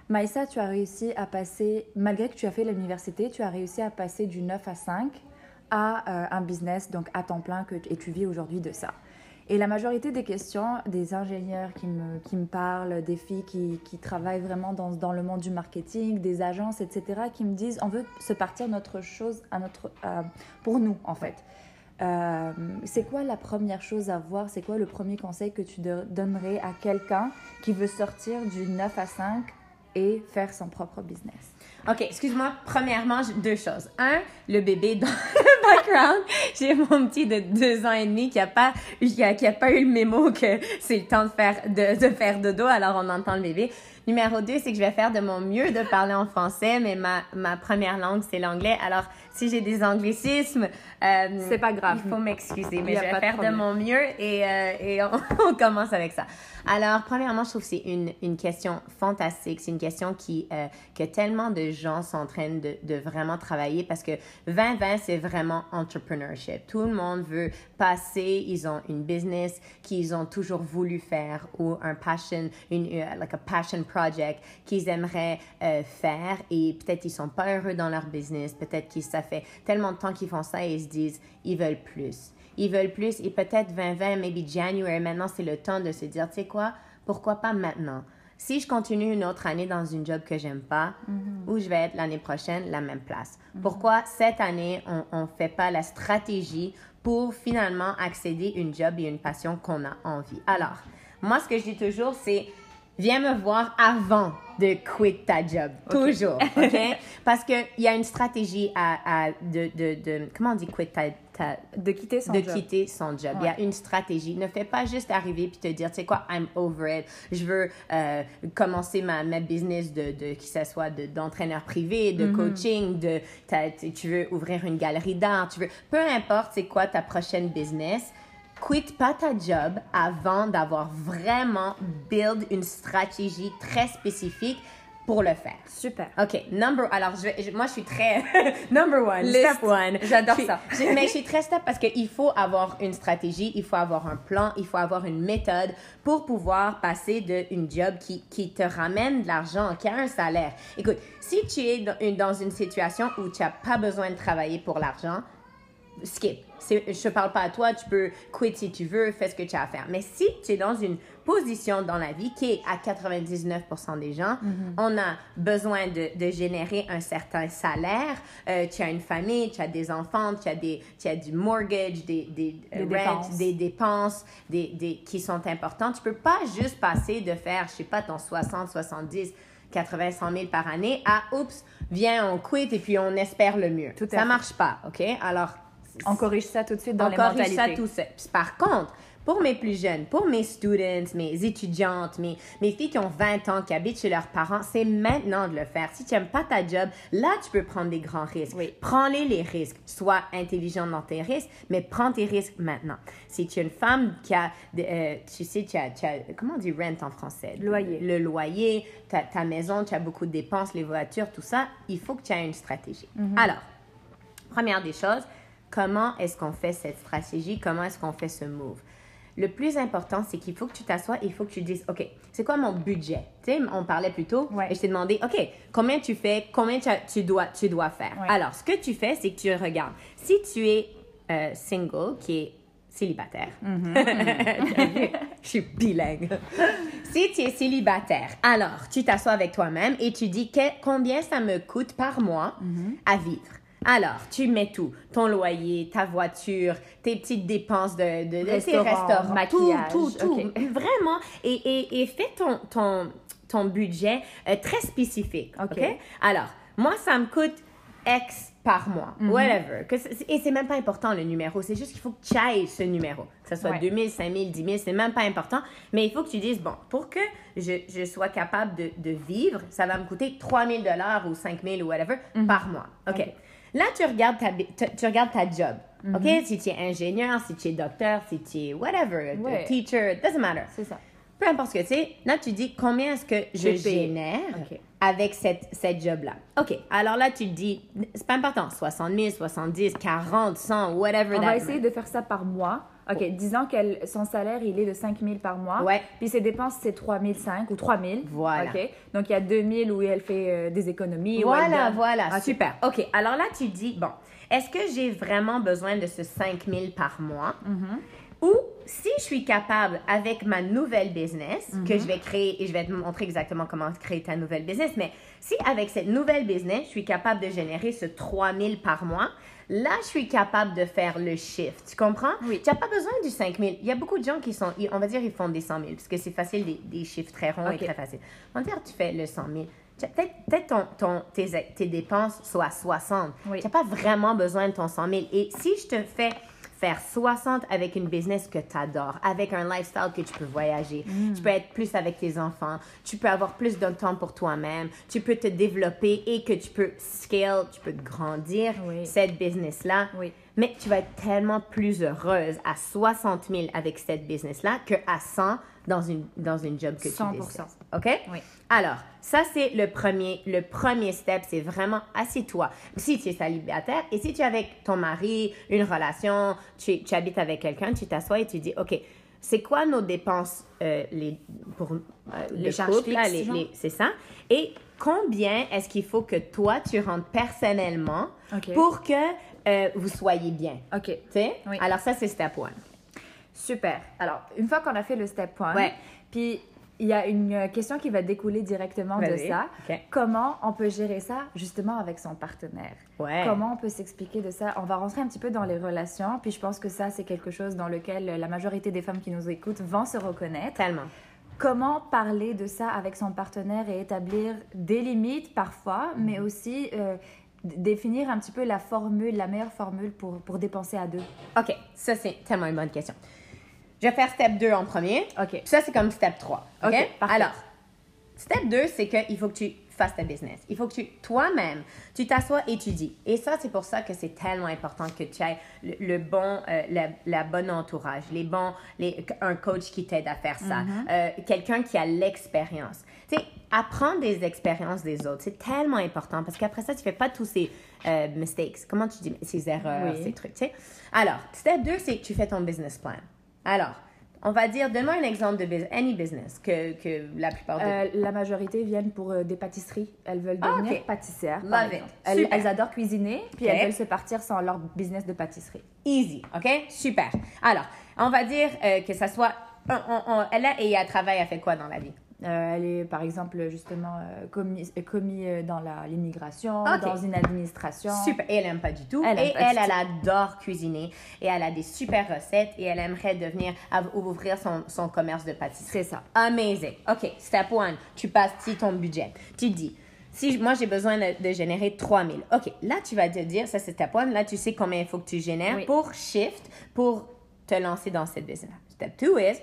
Maïssa, tu as réussi à passer, malgré que tu as fait l'université, tu as réussi à passer du 9 à 5 à euh, un business, donc à temps plein, que, et tu vis aujourd'hui de ça. Et la majorité des questions des ingénieurs qui me, qui me parlent, des filles qui, qui travaillent vraiment dans, dans, le monde du marketing, des agences, etc., qui me disent on veut se partir notre chose à notre, pour nous, en fait. Euh, c'est quoi la première chose à voir? C'est quoi le premier conseil que tu donnerais à quelqu'un qui veut sortir du 9 à 5 et faire son propre business OK, excuse-moi. Premièrement, deux choses. Un, le bébé dans le background. J'ai mon petit de deux ans et demi qui a pas, qui a, qui a pas eu le mémo que c'est le temps de faire, de, de faire dodo, alors on entend le bébé. Numéro deux, c'est que je vais faire de mon mieux de parler en français, mais ma, ma première langue, c'est l'anglais. Alors, si j'ai des anglicismes, euh, c'est pas grave. Il faut m'excuser, mais je vais faire de, mon mieux et, euh, et on, on, commence avec ça. Alors, premièrement, je trouve que c'est une, une question fantastique. C'est une question qui, euh, que tellement de gens sont en train de, de vraiment travailler parce que 2020, c'est vraiment entrepreneurship. Tout le monde veut passer, ils ont une business qu'ils ont toujours voulu faire ou un passion, une, like a passion project qu'ils aimeraient euh, faire et peut-être ils sont pas heureux dans leur business, peut-être que ça fait tellement de temps qu'ils font ça et ils se disent ils veulent plus. Ils veulent plus et peut-être 2020, maybe January, maintenant c'est le temps de se dire, tu sais quoi, pourquoi pas maintenant? Si je continue une autre année dans une job que j'aime pas, mm-hmm. où je vais être l'année prochaine, la même place. Mm-hmm. Pourquoi cette année, on ne fait pas la stratégie pour finalement accéder à une job et une passion qu'on a envie? Alors, moi, ce que je dis toujours, c'est viens me voir avant de quitter ta job. Toujours, OK? Parce qu'il y a une stratégie à, à de, de, de, comment on dit quitter ta, de quitter son de job. quitter son job. Il y a une stratégie. Ne fais pas juste arriver puis te dire, tu sais quoi, I'm over it. Je veux euh, commencer ma, ma business de, de qui ça soit d'entraîneur privé, de mm-hmm. coaching, de tu veux ouvrir une galerie d'art, tu veux peu importe c'est quoi ta prochaine business. Quitte pas ta job avant d'avoir vraiment build une stratégie très spécifique pour le faire. Super. OK, number alors je, moi je suis très number one, step one. J'adore ça. mais je suis très step parce qu'il faut avoir une stratégie, il faut avoir un plan, il faut avoir une méthode pour pouvoir passer d'une job qui, qui te ramène de l'argent, qui a un salaire. Écoute, si tu es dans une, dans une situation où tu n'as pas besoin de travailler pour l'argent, skip. Je ne parle pas à toi, tu peux quitter si tu veux, fais ce que tu as à faire. Mais si tu es dans une position dans la vie qui est à 99% des gens, mhm. on a besoin de, de, générer un certain salaire. Euh, tu as une famille, tu as des enfants, tu as, des, tu as du mortgage, des, des, des dépenses, des, dépenses des, des, qui sont importantes. Tu peux pas juste passer de faire, je sais pas, ton 60, 70, 80, 100 000 par année à, oups, viens, on quitte et puis on espère le mieux. Tout ça marche pas, OK? Alors, on corrige ça tout de suite dans on les mentalités. On corrige ça tout de suite. Par contre, pour mes plus jeunes, pour mes students, mes étudiantes, mes, mes filles qui ont 20 ans, qui habitent chez leurs parents, c'est maintenant de le faire. Si tu n'aimes pas ta job, là, tu peux prendre des grands risques. Oui. Prends-les les risques. Sois intelligent dans tes risques, mais prends tes risques maintenant. Si tu es une femme qui a, euh, tu sais, tu as, tu as, comment on dit rent en français? Loyer. Le loyer, ta, ta, maison, tu as beaucoup de dépenses, les voitures, tout ça, il faut que tu aies une stratégie. Mhm. Alors, première des choses, comment est-ce qu'on fait cette stratégie? Comment est-ce qu'on fait ce move? Le plus important, c'est qu'il faut que tu t'assoies et il faut que tu dises, OK, c'est quoi mon budget? Tu sais, on parlait plus tôt et je t'ai demandé, OK, combien tu fais, combien tu, dois, tu dois faire? Alors, ce que tu fais, c'est que tu regardes. Si tu es euh, single, qui est célibataire. Mm-hmm. je suis bilingue. si tu es célibataire, alors tu t'assois avec toi-même et tu dis combien ça me coûte par mois mm-hmm. à vivre? Alors, tu mets tout, ton loyer, ta voiture, tes petites dépenses de, de, de restaurant, restaurants, maquillage. tout, tout, tout. Vraiment. Et, et, et, fais ton, ton, ton budget euh, très spécifique. OK? Alors, moi, ça me coûte X par mois, mm -hmm. whatever. Que et c'est même pas important le numéro, c'est juste qu'il faut que tu ailles ce numéro. Que ce soit ouais. 2000, 5000, 10 000, c'est même pas important. Mais il faut que tu dises, bon, pour que je, je sois capable de, de, vivre, ça va me coûter 3000 dollars ou 5000 ou whatever mm -hmm. par mois. OK? okay. Là, tu regardes ta, tu regardes ta job. OK? Mm-hmm. Si tu es ingénieur, si tu es docteur, si tu es whatever, ouais. teacher, doesn't matter. C'est ça. Peu importe ce que c'est, là, tu dis combien est-ce que je, je génère okay. avec cette, cette job-là? OK. Alors là, tu dis, c'est pas important, 60 000, 70, 40, 100, whatever. On va essayer de faire ça par mois. OK, disons que son salaire, il est de 5 000 par mois. Ouais. Puis ses dépenses, c'est 3 500 ou 3 000. Voilà. OK. Donc, il y a 2 000 où elle fait euh, des économies. Voilà, voilà. Okay. Super. OK. Alors là, tu dis, bon, est-ce que j'ai vraiment besoin de ce 5 000 par mois? Mm -hmm. Ou si je suis capable avec ma nouvelle business mm -hmm. que je vais créer, et je vais te montrer exactement comment créer ta nouvelle business, mais si avec cette nouvelle business, je suis capable de générer ce 3 000 par mois, là, je suis capable de faire le shift. Tu comprends? Oui. Tu n'as pas besoin du 5 000. Il y a beaucoup de gens qui sont, on va dire, ils font des 100 000 parce que c'est facile, des, des, chiffres très ronds okay. et très faciles. On va dire, tu fais le 100 000 peut-être peut ton, ton, tes, tes dépenses soient 60. Oui. Tu n'as pas vraiment besoin de ton 100 000. Et si je te fais faire 60 avec une business que tu adores, avec un lifestyle que tu peux voyager, mm. tu peux être plus avec tes enfants, tu peux avoir plus de temps pour toi-même, tu peux te développer et que tu peux scale, tu peux grandir oui. cette business-là. Oui. Mais tu vas être tellement plus heureuse à 60 000 avec cette business-là qu'à 100 dans une, dans une job que 100%. tu décides. OK? Oui. Alors, ça, c'est le premier, le premier step, c'est vraiment assieds-toi. Si tu es célibataire et si tu es avec ton mari, une relation, tu, tu habites avec quelqu'un, tu t'assois et tu dis, OK, c'est quoi nos dépenses euh, les, pour euh, les charges c'est ça? Et combien est-ce qu'il faut que toi, tu rentres personnellement okay. pour que euh, vous soyez bien? OK. Tu sais? Oui. Alors, ça, c'est step one. Super. Alors, une fois qu'on a fait le step one, ouais. puis il y a une question qui va découler directement de ça. Okay. Comment on peut gérer ça justement avec son partenaire? Ouais. Comment on peut s'expliquer de ça? On va rentrer un petit peu dans les relations, puis je pense que ça, c'est quelque chose dans lequel la majorité des femmes qui nous écoutent vont se reconnaître. Tellement. Comment parler de ça avec son partenaire et établir des limites parfois, -hmm. mais aussi euh, définir un petit peu la formule, la meilleure formule pour, pour dépenser à deux? OK, ça, c'est tellement une bonne question. Je vais faire step 2 en premier. OK. Ça, c'est comme step 3. OK? Alors, step 2, c'est qu'il faut que tu fasses ta business. Il faut que tu, toi-même, tu t'assois et tu dis. Et ça, c'est pour ça que c'est tellement important que tu aies le, le bon, euh, la, la bonne entourage, les bons, les, un coach qui t'aide à faire ça, euh, quelqu'un qui a l'expérience. Tu sais, apprendre des expériences des autres, c'est tellement important parce qu'après ça, tu fais pas tous ces euh, mistakes. Comment tu dis? Ces erreurs, Oui. ces trucs, tu sais? Alors, step 2, c'est que tu fais ton business plan. Alors, on va dire, donne-moi un exemple de business, any business que, que la plupart de... Euh, la majorité viennent pour euh, des pâtisseries. Elles veulent Ah, devenir ok. pâtissières. Love par it. Elles, elles adorent cuisiner, puis elles veulent se partir sans leur business de pâtisserie. Easy, OK? Super. Alors, on va dire euh, que ça soit... on- on- elle a, et elle travaille, elle fait quoi dans la vie? Euh, elle est, par exemple, justement euh, commis, euh, commis euh, dans l'immigration, Ok. dans une administration. Super. Et elle aime pas du tout. Elle et aime pas elle, elle adore cuisiner. Et elle a des super recettes. Et elle aimerait devenir, ouvrir son, son commerce de pâtisserie. C'est ça. Amazing. OK, step one, tu passes ton budget. Tu dis, si moi j'ai besoin de, de générer 3000. OK, là tu vas te dire, ça c'est step one, là tu sais combien il faut que tu génères Oui. pour shift, pour te lancer dans cette business. Step two is,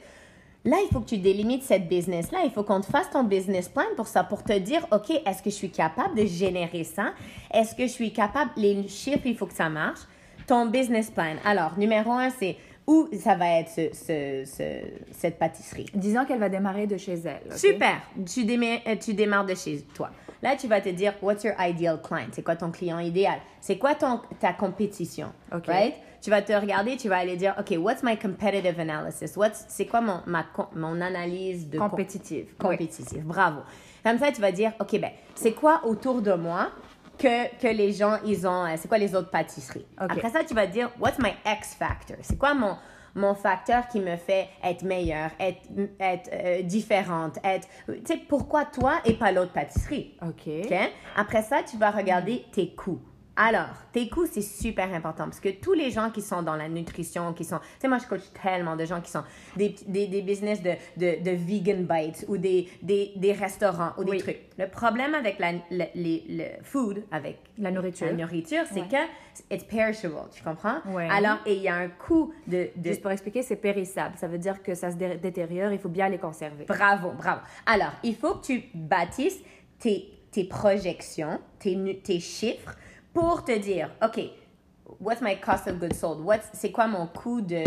là il faut que tu délimites cette business-là. Il faut qu'on te fasse ton business plan pour ça, pour te dire, OK, est-ce que je suis capable de générer ça? Est-ce que je suis capable, les chiffres, il faut que ça marche. Ton business plan. Alors, numéro un, c'est où ça va être ce- ce- ce- cette pâtisserie? Disons qu'elle va démarrer de chez elle. Super. Tu, démarres, euh, tu démarres de chez toi. Là, tu vas te dire, what's your ideal client? C'est quoi ton client idéal? C'est quoi ton, ta compétition? Ok. Right? Tu vas te regarder, tu vas aller dire, OK, what's my competitive analysis? What's, c'est quoi mon, ma, mon analyse de com- Compétitive. compétitive? Bravo. Comme ça, tu vas dire, OK, ben, c'est quoi autour de moi que, que les gens, ils ont, euh, c'est quoi les autres pâtisseries? Ok. Après ça, tu vas dire, what's my X factor? C'est quoi mon, mon facteur qui me fait être meilleure, être, être euh, différente, être, tu sais, pourquoi toi et pas l'autre pâtisserie? OK. OK? Après ça, tu vas regarder tes coûts. Alors, tes coûts, c'est super important parce que tous les gens qui sont dans la nutrition, qui sont... Tu sais, moi, je coach tellement de gens qui sont des, des, des business de, de, de vegan bites ou des, des, des restaurants ou des Oui. trucs. Le problème avec la, le, les- le food, avec La nourriture. la nourriture, c'est Ouais. que it's perishable, tu comprends? Ouais. Alors, et il y a un coût de... de Juste pour expliquer, c'est périssable. Ça veut dire que ça se dé- détériore, il faut bien les conserver. Bravo, bravo. Alors, il faut que tu bâtisses tes, tes projections, tes, tes chiffres pour te dire, OK, what's my cost of goods sold? C'est quoi mon coût de...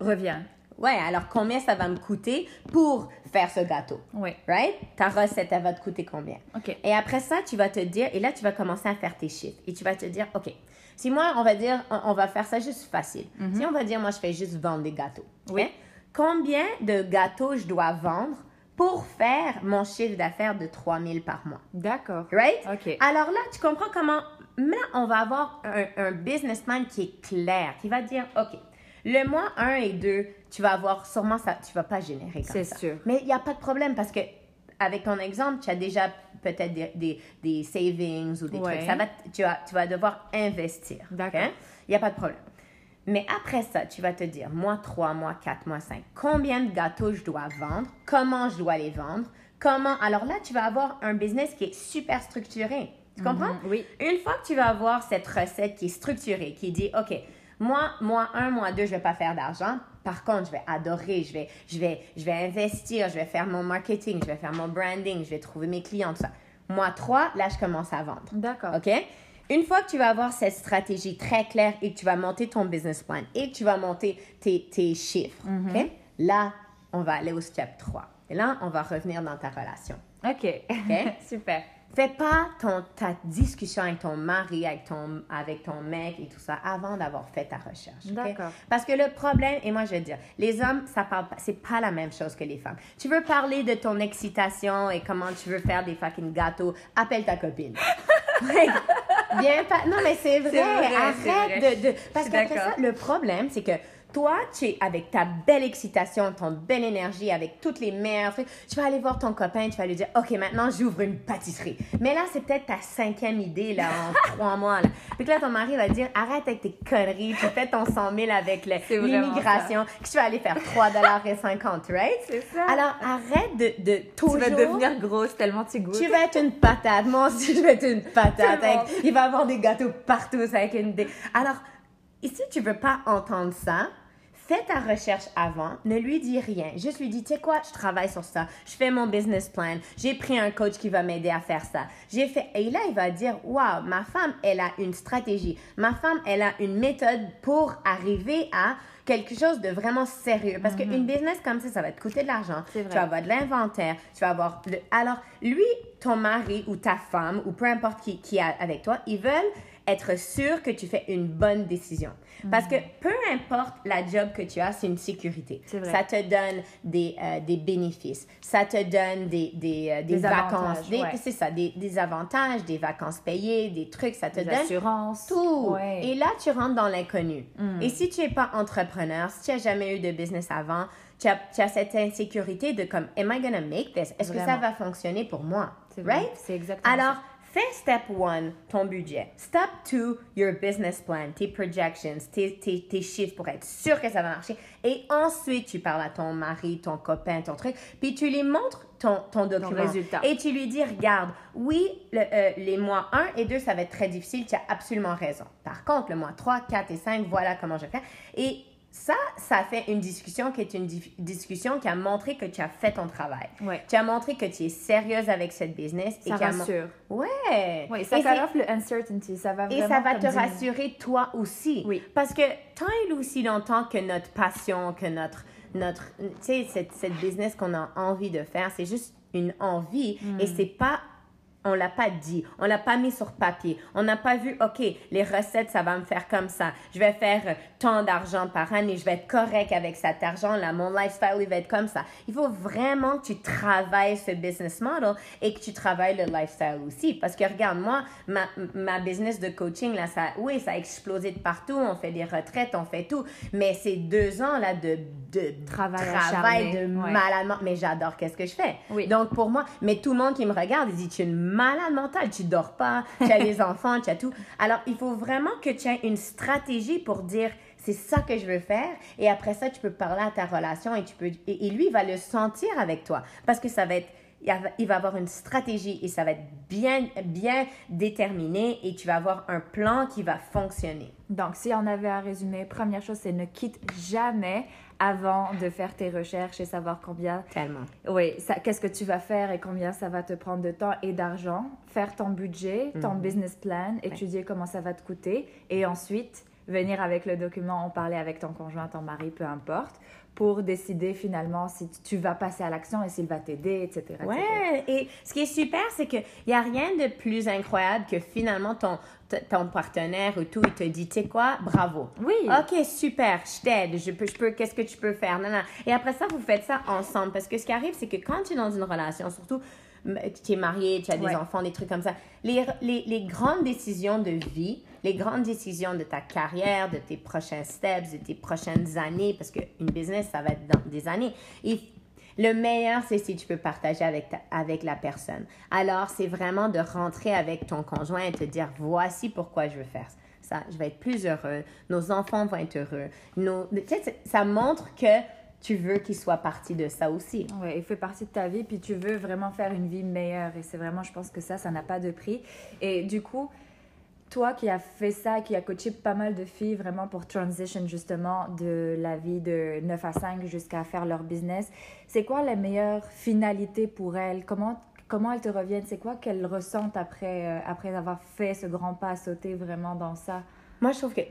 Reviens. Ouais, alors combien ça va me coûter pour faire ce gâteau? Oui. Right? Ta recette, elle va te coûter combien? OK. Et après ça, tu vas te dire, et là, tu vas commencer à faire tes chiffres. Et tu vas te dire, OK, si moi, on va dire, on, on va faire ça juste facile. Si on va dire, moi, je fais juste vendre des gâteaux. Oui. Combien de gâteaux je dois vendre pour faire mon chiffre d'affaires de 3000 par mois? D'accord. Right? OK. Alors là, tu comprends comment. Là, on va avoir un, un businessman qui est clair, qui va dire OK, le mois 1 et 2, tu vas avoir sûrement ça, tu vas pas générer comme C'est ça. sûr. Mais il n'y a pas de problème parce que, avec ton exemple, tu as déjà peut-être des, des, des savings ou des Ouais. trucs. Ça va, tu, vas, tu vas devoir investir. D'accord. Il n'y a pas de problème. Mais après ça, tu vas te dire, mois 3, mois 4, mois 5, combien de gâteaux je dois vendre, comment je dois les vendre, comment... Alors là, tu vas avoir un business qui est super structuré. Tu comprends? Mhm, oui. Une fois que tu vas avoir cette recette qui est structurée, qui dit, OK, moi, mois 1, mois 2, je vais pas faire d'argent. Par contre, je vais adorer, je vais, je, vais, je vais investir, je vais faire mon marketing, je vais faire mon branding, je vais trouver mes clients, tout ça. Mois 3, là, je commence à vendre. D'accord. OK? Une fois que tu vas avoir cette stratégie très claire et que tu vas monter ton business plan et que tu vas monter tes, tes chiffres, OK? Là, on va aller au step 3. Et là, on va revenir dans ta relation. OK. OK? Super. Fais pas ton, ta discussion avec ton mari, avec ton, avec ton mec et tout ça avant d'avoir fait ta recherche. D'accord. Parce que le problème, et moi je vais te dire, les hommes, ça parle pas, c'est pas la même chose que les femmes. Tu veux parler de ton excitation et comment tu veux faire des fucking gâteaux, appelle ta copine. Viens pas. Non, mais c'est vrai. Arrête vrai. de, de- Parce qu'après ça, le problème, c'est que Toi, tu es avec ta belle excitation, ton belle énergie, avec toutes les trucs. Tu vas aller voir ton copain, tu vas lui dire, OK, maintenant, j'ouvre une pâtisserie. Mais là, c'est peut-être ta cinquième idée, là, en trois mois, là. Puis là, ton mari va dire, arrête avec tes conneries, tu fais ton 100 000 avec l'immigration, que tu vas aller faire 3 dollars et 50, right? C'est ça. Alors, arrête de, de toujours... Tu vas devenir grosse tellement tu goûtes. Tu vas être une patate. Moi aussi, je vais être une patate. il va y avoir des gâteaux partout avec une... Alors, si tu veux pas entendre ça, fais ta recherche avant, ne lui dis rien. Juste lui dis, tu sais quoi, je travaille sur ça, je fais mon business plan, j'ai pris un coach qui va m'aider à faire ça. J'ai fait, et là, il va dire, waouh, ma femme, elle a une stratégie. Ma femme, elle a une méthode pour arriver à quelque chose de vraiment sérieux. Parce qu'une mhm. business comme ça, ça va te coûter de l'argent. Tu vas avoir de l'inventaire. Tu vas avoir... Le... Alors, lui, ton mari ou ta femme, ou peu importe qui, qui est avec toi, ils veulent être sûr que tu fais une bonne décision. Parce que peu importe la job que tu as, c'est une sécurité. Ça te donne des, euh, des bénéfices. Ça te donne des, des, euh, des, vacances. C'est ça, des, des, avantages, des vacances payées, des trucs. Ça te donne assurances. tout. Et là, tu rentres dans l'inconnu. Mm. Et si tu n'es pas entrepreneur, si tu n'as jamais eu de business avant, tu as, tu as, cette insécurité de comme, am I gonna make this? Est-ce que ça va fonctionner pour moi? Right? C'est exactement Alors, Fais step one, ton budget. Step two, your business plan, tes projections, tes, tes, tes, chiffres pour être sûr que ça va marcher. Et ensuite, tu parles à ton mari, ton copain, ton truc, puis tu lui montres ton, ton document. résultat. Et tu lui dis, regarde, oui, le, euh, les mois 1 et 2, ça va être très difficile, tu as absolument raison. Par contre, le mois 3, 4 et 5, voilà comment je fais. Et ça, ça fait une discussion qui est une discussion qui a montré que tu as fait ton travail. Ouais. Tu as montré que tu es sérieuse avec cette business. Ça et rassure. Ouais. Oui, ça off le uncertainty. Ça va Et ça va te rassurer toi aussi. Oui. Parce que tant et aussi longtemps que notre passion, que notre, notre tu sais, cette, cette business qu'on a envie de faire, c'est juste une envie et mm. c'est pas on l'a pas dit, on l'a pas mis sur papier, on n'a pas vu, OK, les recettes, ça va me faire comme ça, je vais faire euh, tant d'argent par année, je vais être correct avec cet argent-là, mon lifestyle, il va être comme ça. Il faut vraiment que tu travailles ce business model et que tu travailles le lifestyle aussi. Parce que regarde, moi, ma, ma business de coaching, là, ça, oui, ça a explosé de partout, on fait des retraites, on fait tout, mais c'est deux ans, là, de, de travail, travail de malade, mais j'adore qu'est-ce que je fais. Oui. Donc, pour moi, mais tout le monde qui me regarde, il dit, tu es une malade mentale, tu dors pas, tu as les enfants, tu as tout. Alors, il faut vraiment que tu aies une stratégie pour dire, c'est ça que je veux faire. Et après ça, tu peux parler à ta relation et tu peux, et, lui, il va le sentir avec toi parce que ça va être, il va avoir une stratégie et ça va être bien, bien déterminé et tu vas avoir un plan qui va fonctionner. Donc, si on avait à résumer, première chose, c'est ne quitte jamais avant de faire tes recherches et savoir combien. Tellement. Oui, qu'est-ce que tu vas faire et combien ça va te prendre de temps et d'argent. Faire ton budget, ton mhm. business plan, étudier comment ça va te coûter et ensuite venir avec le document, en parler avec ton conjoint, ton mari, peu importe, pour décider finalement si tu vas passer à l'action et s'il va t'aider, etc., Ouais, et ce qui est super, c'est qu'il n'y a rien de plus incroyable que finalement ton, ton partenaire ou tout, il te dit, tu sais quoi, bravo. Oui. OK, super, je t'aide, je peux, je peux, qu'est-ce que tu peux faire? Non, non. Et après ça, vous faites ça ensemble. Parce que ce qui arrive, c'est que quand tu es dans une relation, surtout, tu es marié, tu as des enfants, des trucs comme ça, les, les, les grandes décisions de vie, les grandes décisions de ta carrière, de tes prochains steps, de tes prochaines années, parce qu'une business, ça va être dans des années. Et le meilleur, c'est si tu peux partager avec, avec la personne. Alors, c'est vraiment de rentrer avec ton conjoint et te dire, voici pourquoi je veux faire ça. Je vais être plus heureux. Nos enfants vont être heureux. Ça montre que tu veux qu'il soit partie de ça aussi. Oui, il fait partie de ta vie, puis tu veux vraiment faire une vie meilleure. Et c'est vraiment, je pense que ça, ça n'a pas de prix. Et du coup, toi qui as fait ça, qui as coaché pas mal de filles vraiment pour transition justement de la vie de 9 à 5 jusqu'à faire leur business, c'est quoi la meilleure finalité pour elles? Comment, comment elles te reviennent? C'est quoi qu'elles ressentent après, euh, après avoir fait ce grand pas à sauter vraiment dans ça? Moi, je trouve que,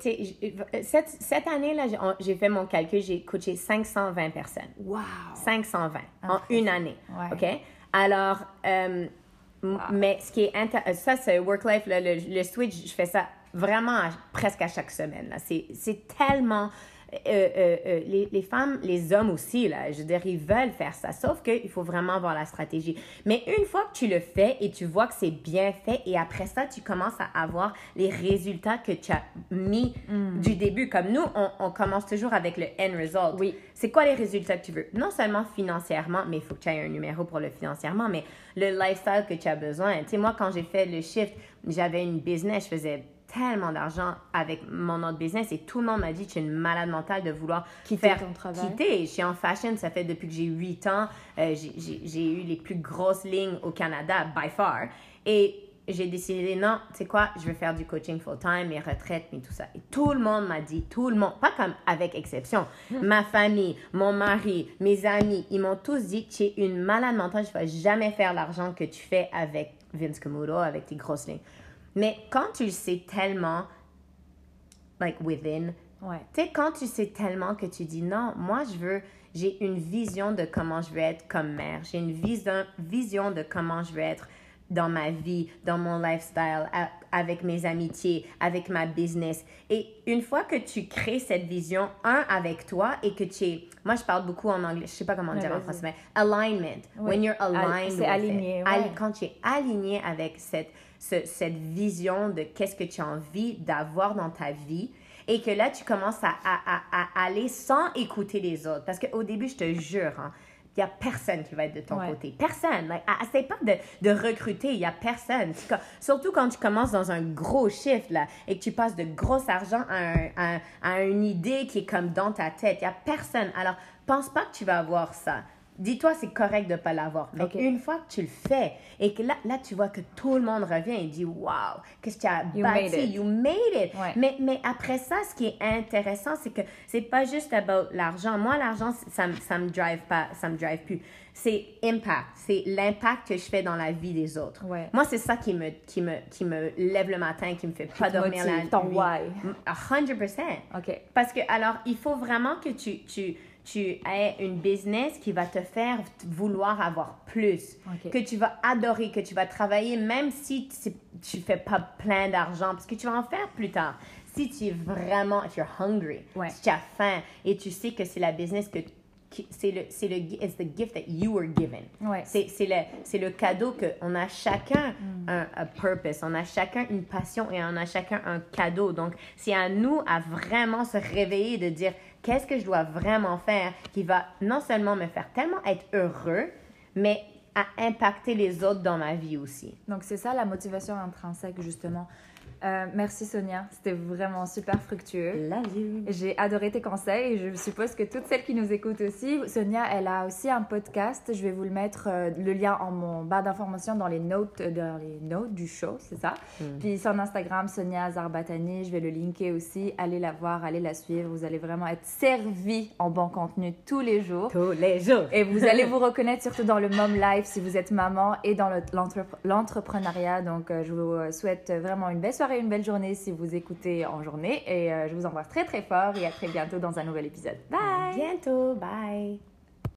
cette, cette année-là, j'ai fait mon calcul, j'ai coaché 520 personnes. Wow! 520 en une année. OK? Alors, euh, ah. Mais ce qui est intéressant, ça, c'est work-life, le, le, switch, je fais ça vraiment presque à chaque semaine. C'est tellement euh, euh, euh, les, les, femmes, les hommes aussi, là, je veux dire, ils veulent faire ça, sauf qu'il faut vraiment avoir la stratégie. Mais une fois que tu le fais et tu vois que c'est bien fait, et après ça, tu commences à avoir les résultats que tu as mis mm. du début. Comme nous, on, on, commence toujours avec le end result. Oui. C'est quoi les résultats que tu veux? Non seulement financièrement, mais il faut que tu aies un numéro pour le financièrement, mais le lifestyle que tu as besoin. Tu sais, moi, quand j'ai fait le shift, j'avais une business, je faisais tellement d'argent avec mon autre business et tout le monde m'a dit que je suis une malade mentale de vouloir quitter faire ton travail. quitter. Je suis en fashion, ça fait depuis que j'ai 8 ans. Euh, j'ai eu les plus grosses lignes au Canada, by far. Et j'ai décidé, non, tu sais quoi, je vais faire du coaching full-time, mes retraites, mais tout ça. Et tout le monde m'a dit, tout le monde, pas comme avec exception, hmm. ma famille, mon mari, mes amis, ils m'ont tous dit, tu es une malade mentale, je ne vais jamais faire l'argent que tu fais avec Vince Camuto, avec tes grosses lignes. Mais quand tu le sais tellement, like within, ouais. tu sais, quand tu sais tellement que tu dis non, moi je veux, j'ai une vision de comment je veux être comme mère, j'ai une vision, vision de comment je veux être dans ma vie, dans mon lifestyle, avec mes amitiés, avec ma business. Et une fois que tu crées cette vision, un, avec toi, et que tu es, moi je parle beaucoup en anglais, je sais pas comment dire en français, mais alignment. When you're aligned. C'est aligné. Quand tu es aligné avec cette cette vision de qu'est-ce que tu as envie d'avoir dans ta vie et que là, tu commences à, à, à, aller sans écouter les autres. Parce qu'au début, je te jure, il hein, n'y a personne qui va être de ton côté. Personne. Essaye pas de, de recruter, il n'y a personne. Surtout quand tu commences dans un gros chiffre là, et que tu passes de gros argent à, à, à une idée qui est comme dans ta tête. Il n'y a personne. Alors, pense pas que tu vas avoir ça dis-toi, c'est correct de ne pas l'avoir. Mais une fois que tu le fais et que là, là, tu vois que tout le monde revient et dit Wow, qu'est-ce que tu as bâti, you made it. Mais, mais après ça, ce qui est intéressant, c'est que c'est pas juste about l'argent. Moi, l'argent, ça, ça me drive pas, ça me drive plus. C'est impact, c'est l'impact que je fais dans la vie des autres. Moi, c'est ça qui me, qui, me, qui me lève le matin, qui me fait pas dormir la nuit. Ton why. 100%. OK. Parce que, alors, il faut vraiment que tu, tu tu aies une business qui va te faire vouloir avoir plus, que tu vas adorer, que tu vas travailler même si tu ne fais pas plein d'argent, parce que tu vas en faire plus tard. Si tu es vraiment, if you're hungry, si tu as faim et tu sais que c'est la business que c'est le c'est le it's the gift that you were given. C'est c'est le c'est le cadeau que on a chacun mm. un un purpose, on a chacun une passion et on a chacun un cadeau. Donc c'est à nous à vraiment se réveiller de dire qu'est-ce que je dois vraiment faire qui va non seulement me faire tellement être heureux, mais à impacter les autres dans ma vie aussi. Donc c'est ça la motivation intrinsèque justement. Euh, merci Sonia, c'était vraiment super fructueux. J'ai adoré tes conseils et je suppose que toutes celles qui nous écoutent aussi. Sonia, elle a aussi un podcast. Je vais vous le mettre euh, le lien en mon barre d'informations dans les notes, euh, dans les notes du show, c'est ça? Mm. Puis son Instagram, Sonia Zarbatani, je vais le linker aussi. Allez la voir, allez la suivre. Vous allez vraiment être servi en bon contenu tous les jours. Tous les jours. Et vous allez vous reconnaître surtout dans le mom life si vous êtes maman et dans l'entrepreneuriat. Donc je vous souhaite vraiment une belle soirée une belle journée si vous écoutez en journée. Et euh, je vous embrasse très très fort et à très bientôt dans un nouvel épisode. Bye! bientôt, bye!